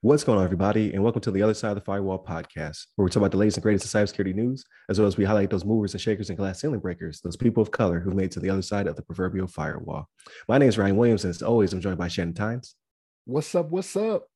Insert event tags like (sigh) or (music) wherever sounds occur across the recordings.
What's going on, everybody, and welcome to the Other Side of the Firewall podcast, where we talk about the latest and greatest of cybersecurity news, as well as we highlight those movers and shakers and glass ceiling breakers, those people of color who've made it to the other side of the proverbial firewall. My name is Ryan Williams, and as always, I'm joined by Shannon Tynes. What's up? What's up?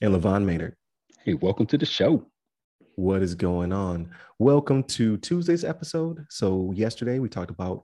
And LeVon Maynard. Hey, welcome to the show. What is going on? Welcome to Tuesday's episode. So, yesterday we talked about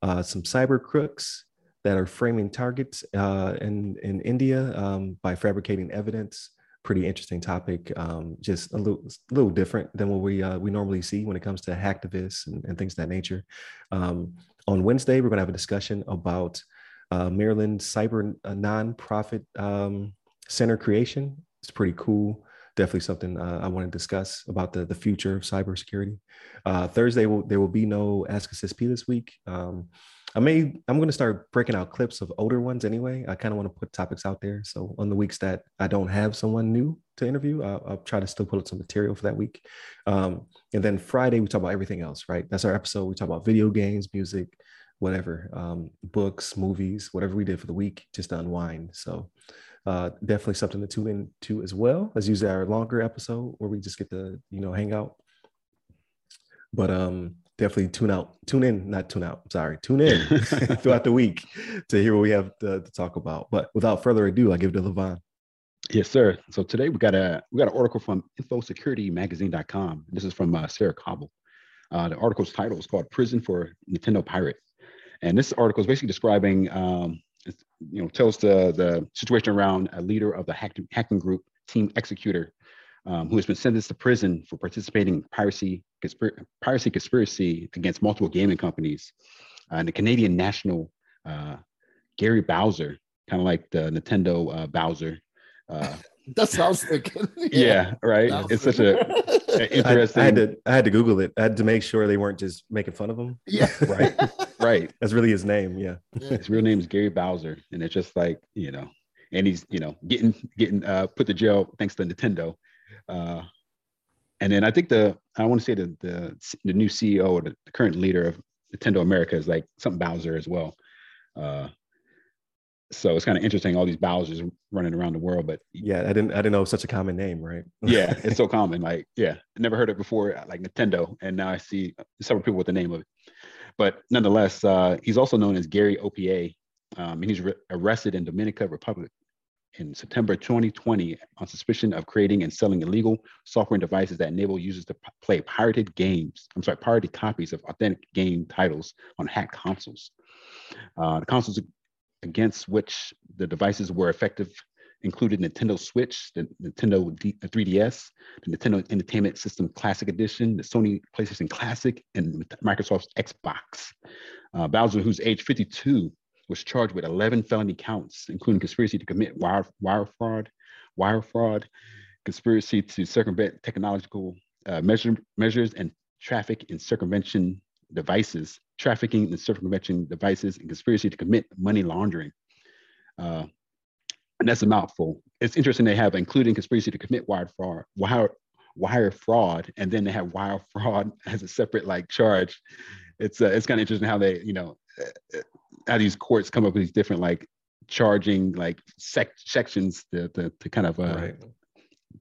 uh, some cyber crooks that are framing targets uh, in in India um, by fabricating evidence. Pretty interesting topic. Um, just a little, a little different than what we uh, we normally see when it comes to hacktivists and, and things of that nature. Um, on Wednesday, we're going to have a discussion about uh, Maryland cyber uh, nonprofit um, center creation. It's pretty cool. Definitely something uh, I want to discuss about the, the future of cybersecurity. Uh, Thursday, will, there will be no Ask Us SP this week. Um, I may I'm going to start breaking out clips of older ones anyway. I kind of want to put topics out there. So on the weeks that I don't have someone new to interview, I'll, I'll try to still pull up some material for that week. Um, and then Friday we talk about everything else. Right, that's our episode. We talk about video games, music, whatever, um, books, movies, whatever we did for the week, just to unwind. So uh, definitely something to tune in to as well as use our longer episode where we just get to you know hang out. But um, definitely tune out, tune in, not tune out. Sorry, tune in (laughs) throughout the week to hear what we have to, to, talk about. But without further ado, I give it to LeVon. Yes, sir. So today we got a we got an article from InfoSecurityMagazine.com. This is from uh, Sarah Coble. Uh, the article's title is called "Prison for Nintendo Pirate," and this article is basically describing, um, you know, tells the the situation around a leader of the hacking, hacking group, Team Xecuter, um, who has been sentenced to prison for participating in piracy, conspir- piracy conspiracy against multiple gaming companies. Uh, and the Canadian national uh, Gary Bowser, kind of like the Nintendo uh, Bowser. Uh, (laughs) that sounds like (laughs) yeah, yeah, right. It's such a, a (laughs) interesting. I, I, had to I had to Google it. I had to make sure they weren't just making fun of him. Yeah, right, right. That's really his name. Yeah. yeah. his real name is Gary Bowser, and it's just like you know, and he's you know getting getting uh, put to jail thanks to Nintendo. Uh, and then I think the I want to say the the, the new CEO or the, the, current leader of Nintendo America is like something Bowser as well. Uh, so it's kind of interesting all these Bowsers running around the world. But yeah, I didn't I didn't know such a common name, right? (laughs) yeah, it's so common. Like yeah, I never heard it before, like Nintendo, and now I see several people with the name of it. But nonetheless, uh, he's also known as Gary OPA, um, and he's re- arrested in Dominica Republic in September 2020 on suspicion of creating and selling illegal software and devices that enable users to p- play pirated games. I'm sorry, pirated copies of authentic game titles on hacked consoles. Uh, the consoles against which the devices were effective included Nintendo Switch, the Nintendo D- 3DS, the Nintendo Entertainment System Classic Edition, the Sony PlayStation Classic, and Microsoft's Xbox. Uh, Bowser, who's age 52, was charged with 11 felony counts, including conspiracy to commit wire, wire fraud, wire fraud, conspiracy to circumvent technological uh, measure, measures and traffic in circumvention devices, trafficking in circumvention devices, and conspiracy to commit money laundering. Uh, and that's a mouthful. It's interesting they have including conspiracy to commit wire fraud, wire, wire fraud, and then they have wire (laughs) fraud as a separate like charge. It's uh, it's kind of interesting how they you know how these courts come up with these different like charging like sec- sections to, to, to kind of uh, right.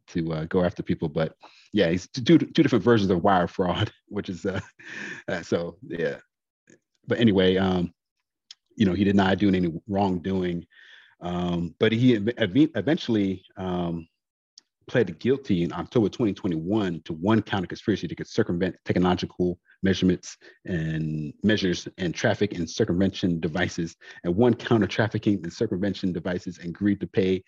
to uh, go after people. But yeah, he's two two different versions of wire fraud, (laughs) which is uh, uh so yeah. But anyway, um, you know, he did not do any wrongdoing, um, but he eventually um, pled guilty in October 2021 to one count of conspiracy to circumvent technological measurements and measures and traffic and circumvention devices, and one counter trafficking and circumvention devices, and agreed to pay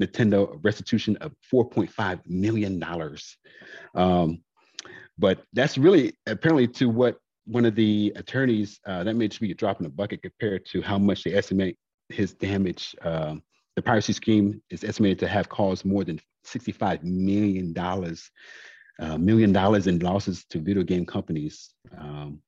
Nintendo a restitution of 4.5 million dollars. Um, but that's really apparently to what one of the attorneys uh, that may just be a drop in the bucket compared to how much they estimate his damage. Um, the piracy scheme is estimated to have caused more than $65 million, uh, million dollars in losses to video game companies. Um,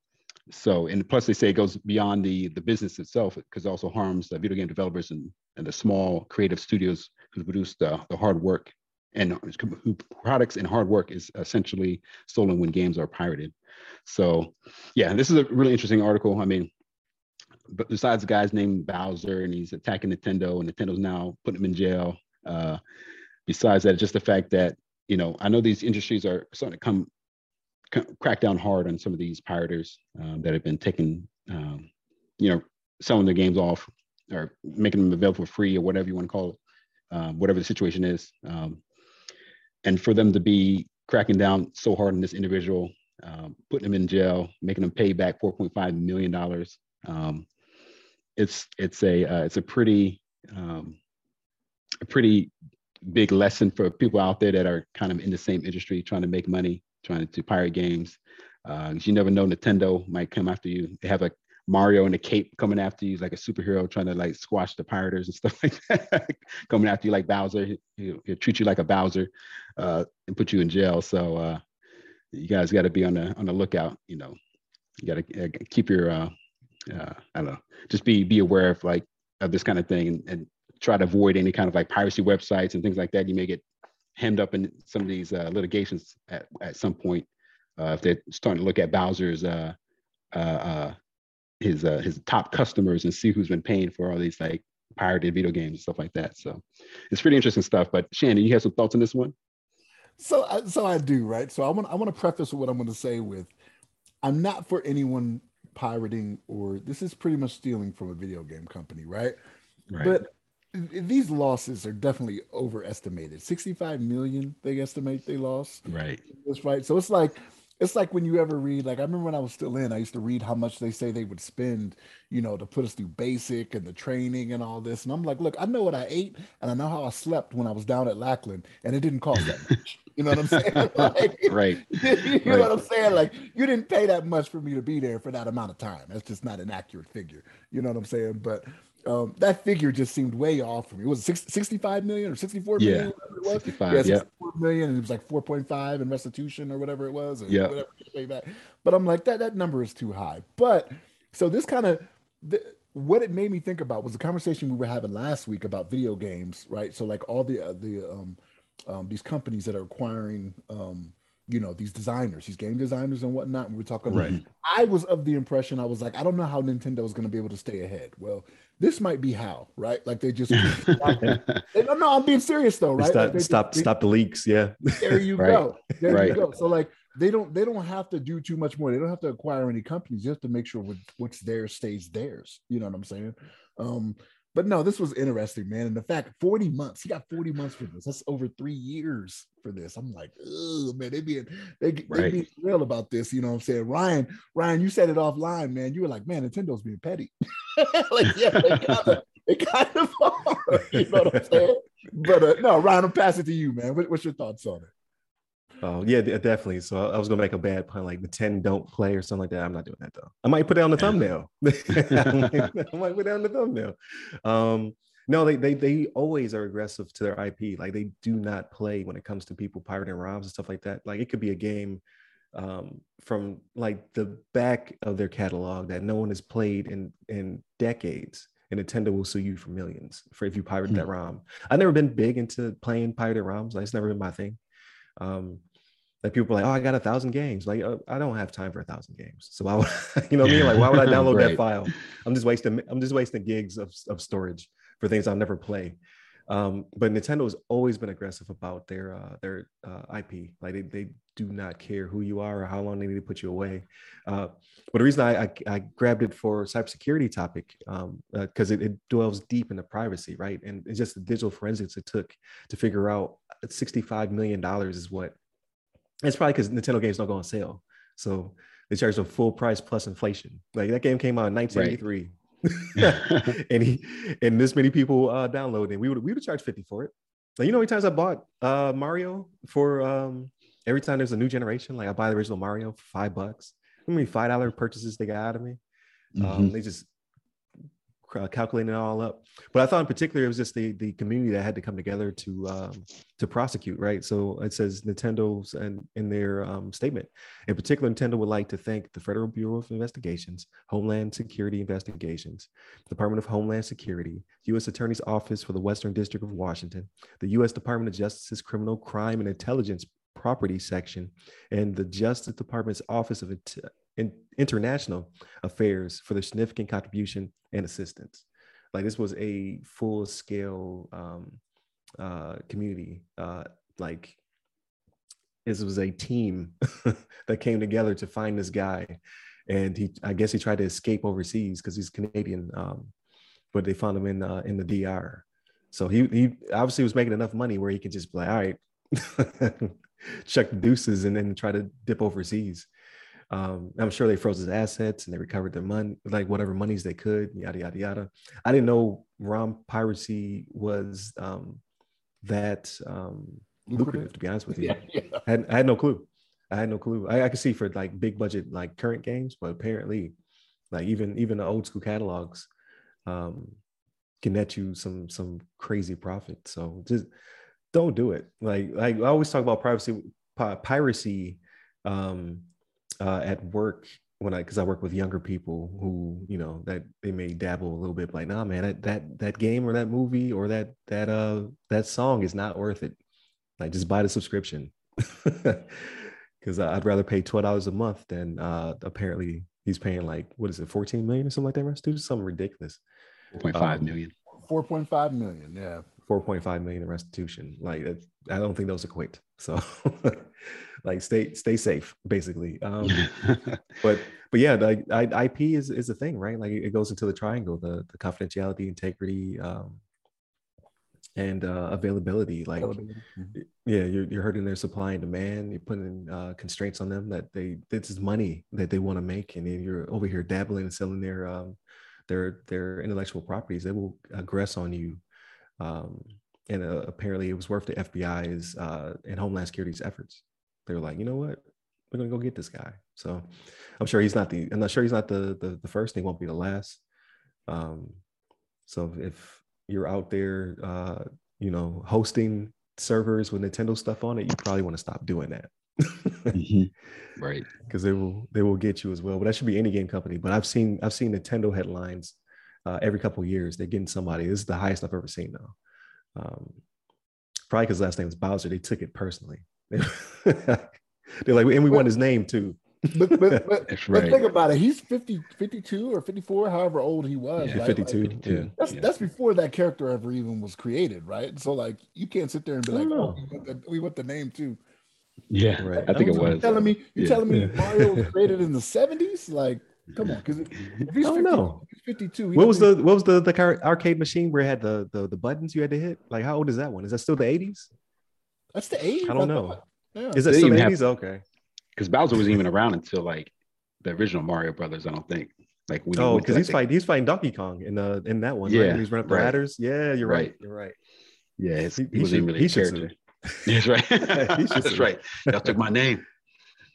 so, and plus they say it goes beyond the, the business itself because it also harms the video game developers and, and the small creative studios who produce the, the hard work and who products and hard work is essentially stolen when games are pirated. So, yeah, this is a really interesting article. I mean, but besides the guy's named Bowser and he's attacking Nintendo and Nintendo's now putting him in jail. Uh, besides that, just the fact that you know I know these industries are starting to come crack down hard on some of these pirators um, that have been taking um, you know selling their games off or making them available for free or whatever you want to call it, um, whatever the situation is. Um, and for them to be cracking down so hard on this individual, um, putting them in jail, making them pay back 4.5 million dollars. Um, it's it's a uh, it's a pretty a pretty big lesson for people out there that are kind of in the same industry, trying to make money, trying to pirate games. Uh, you never know, Nintendo might come after you. They have a Mario in a cape coming after you, like a superhero trying to like squash the pirates and (laughs) stuff like that. coming after you like Bowser, he'll, he'll, treat you like a Bowser uh, and put you in jail. So uh, you guys got to be on the on the lookout. You know, you got to uh, keep your uh, uh, I don't know, just be be aware of like of this kind of thing and, and try to avoid any kind of like piracy websites and things like that. You may get hemmed up in some of these uh, litigations at, at some point uh, if they're starting to look at Bowser's uh, uh, uh his uh, his top customers and see who's been paying for all these like pirated video games and stuff like that. So it's pretty interesting stuff. But Shannon, you have some thoughts on this one? So, so I do, right? So I want I want to preface what I'm going to say with, I'm not for anyone pirating or this is pretty much stealing from a video game company, right? right. But these losses are definitely overestimated. 65 million they estimate they lost. Right. That's right. So it's like it's like when you ever read like i remember when i was still in i used to read how much they say they would spend you know to put us through basic and the training and all this and i'm like look i know what i ate and i know how i slept when i was down at lackland and it didn't cost that much you know what i'm saying (laughs) like, right (laughs) you right. know what i'm saying like you didn't pay that much for me to be there for that amount of time that's just not an accurate figure you know what i'm saying but um, that figure just seemed way off for me. It was 65 million or 64 yeah, million? It was. 65, yeah, 64 yeah. million, and it was like 4.5 in restitution or whatever it was. yeah. But I'm like, that, that number is too high. But so this kind of, what it made me think about was the conversation we were having last week about video games, right? So like all the, uh, the, um, um, these companies that are acquiring, um, you know these designers these game designers and whatnot and we are talking right. I was of the impression i was like i don't know how nintendo is going to be able to stay ahead. Well this might be how right? Like they just (laughs) no no i'm being serious though right? stop like stop, they, stop the leaks yeah. There you (laughs) right. go. There right. you go. So like they don't they don't have to do too much more. They don't have to acquire any companies. Just to make sure what's theirs stays theirs. You know what i'm saying? Um but no, this was interesting, man. And the fact 40 months, he got 40 months for this. That's over three years for this. I'm like, oh man, they being they, they right. being real about this. You know what I'm saying? Ryan, Ryan, you said it offline, man. You were like, man, Nintendo's being petty. (laughs) like, yeah, they kind of they kind of are. (laughs) You know what I'm saying? But uh, no, Ryan, I'm passing to you, man. What, what's your thoughts on it? Oh yeah, definitely. So I was gonna make a bad pun like the 10 don't play or something like that. I'm not doing that though. I might put it on the thumbnail. (laughs) I might put it on the thumbnail. Um, no, they they they always are aggressive to their IP. Like they do not play when it comes to people pirating ROMs and stuff like that. Like it could be a game um, from like the back of their catalog that no one has played in in decades and Nintendo will sue you for millions for if you pirate mm-hmm. that ROM. I've never been big into playing pirated ROMs. Like it's never been my thing. Um, like people are like, oh, I got a thousand games. Like, uh, I don't have time for a thousand games. So why would, (laughs) you know what I mean? Like, why would I (laughs) download right. that file? I'm just wasting, I'm just wasting gigs of, of storage for things I'll never play. Um, but Nintendo has always been aggressive about their uh, their uh, IP. Like they, they do not care who you are or how long they need to put you away. Uh, but the reason I, I, I, grabbed it for cybersecurity topic because um, uh, it, it, dwells deep into privacy, right? And it's just the digital forensics it took to figure out 65 million dollars is what. It's probably because Nintendo games don't go on sale, so they charge a full price plus inflation. Like that game came out in 1983. Right. (laughs) and he and this many people uh downloaded We would we would charge 50 for it. Like you know how many times I bought uh Mario for um every time there's a new generation, like I buy the original Mario for five bucks. How many five dollar purchases they got out of me? Um, mm-hmm. Um, they just calculating it all up. But I thought in particular it was just the the community that had to come together to um, to prosecute, right? So it says Nintendo's and in their um, statement, in particular, Nintendo would like to thank the Federal Bureau of Investigations, Homeland Security Investigations, Department of Homeland Security, U.S. Attorney's Office for the Western District of Washington, the U.S. Department of Justice's Criminal Crime and Intelligence Property Section, and the Justice Department's Office of in international affairs for their significant contribution and assistance. Like this was a full scale um, uh, community. Uh, like this was a team (laughs) that came together to find this guy, and he I guess he tried to escape overseas because he's Canadian, um, but they found him in uh, in the DR. So he he obviously was making enough money where he could just be like, all right, (laughs) check the deuces and then try to dip overseas. Um, I'm sure they froze his assets and they recovered their money, like whatever monies they could, yada yada yada. I didn't know ROM piracy was um, that um, lucrative, to be honest with you. (laughs) Yeah, yeah. I, had, I, had, no clue. I had no clue. I, I could see for like big budget, like current games, but apparently, like even even the old school catalogs um, can net you some some crazy profit. So just don't do it. Like like I always talk about privacy piracy um, uh, at work when I because I work with younger people who you know that they may dabble a little bit like nah man that that that game or that movie or that that uh that song is not worth it. Like just buy the subscription. (laughs) Because I'd rather pay twelve dollars a month than uh apparently he's paying like what is it 14 million or something like that restitution something ridiculous. 4.5 um, million. 4.5 million yeah. 4.5 million in restitution. Like I don't think those are equate so (laughs) like stay stay safe basically. Um (laughs) but but yeah like I, ip is is a thing right? Like it goes into the triangle the the confidentiality integrity um and uh, availability like mm-hmm. yeah you're, you're hurting their supply and demand. You're putting uh, constraints on them that they this is money that they want to make. And then you're over here dabbling and selling their um their their intellectual properties. They will aggress on you um and uh, apparently it was worth the fbi's uh and homeland security's efforts they were like, you know what? We're gonna go get this guy. So I'm sure he's not the I'm not sure he's not the the, the first, he won't be the last. Um, so if you're out there uh, you know, hosting servers with Nintendo stuff on it, you probably want to stop doing that. mm-hmm. (laughs) Right. Because they will they will get you as well. But that should be any game company. But I've seen I've seen Nintendo headlines uh, every couple years. They're getting somebody. This is the highest I've ever seen though. Um, probably because last name is Bowser. They took it personally. (laughs) They're like, and we but, want his name too. but, but, (laughs) but, right. but, think about it. He's 50, 52 or 54, however old he was. Yeah, right? 52. Like, 52. Yeah. That's, yeah. that's before that character ever even was created, right? So, like, you can't sit there and be like, oh, we want, the, we want the name too. Yeah, right. I think it was. You telling me, you yeah. telling me Mario was (laughs) created in the 70s? Like, come on, because if he's 50, know. he's 52. What was the what was the the arcade machine where it had the, the the buttons you had to hit? Like, how old is that one? Is that still the 80s? That's the 80s. I don't know. Yeah. Is that still the 80s? okay. Because Bowser was even around until like the original Mario Brothers, I don't think. Like when oh, because he's fighting he's fighting Donkey Kong in the in that one. Yeah, right? he's running up the right. ladders. Yeah, you're right. right. You're right. Yeah, he, he, he wasn't really a character. (laughs) That's right. (laughs) That's right. Y'all took my name. (laughs)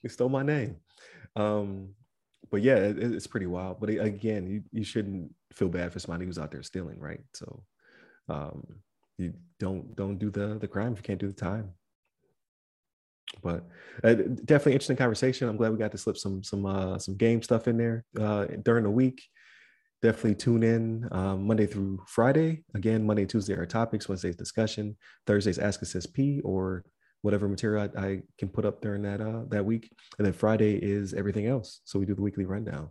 He stole my name. Um, but yeah, it, it's pretty wild. But again, you, you shouldn't feel bad for somebody who's out there stealing, right? So, um, you don't don't do the the crime if you can't do the time but uh, definitely interesting conversation. I'm glad we got to slip some some uh, some game stuff in there uh, during the week. Definitely tune in um, Monday through Friday. Again, Monday, Tuesday are topics. Wednesday's discussion. Thursday's Ask Us SP or whatever material I, I, can put up during that uh, that week. And then Friday is everything else. So we do the weekly rundown.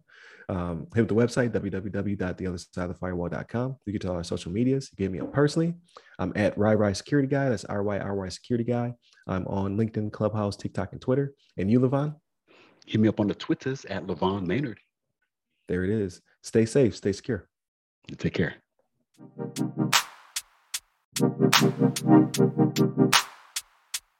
Um, hit the website www.theothersideofthefirewall.com. You can to all our social medias. You get me up personally. I'm at RyRy Security Guy. That's R Y R Y Security Guy. I'm on LinkedIn, Clubhouse, TikTok, and Twitter. And you, LeVon? Hit me up on the Twitters at LeVon Maynard. There it is. Stay safe, stay secure. Take care.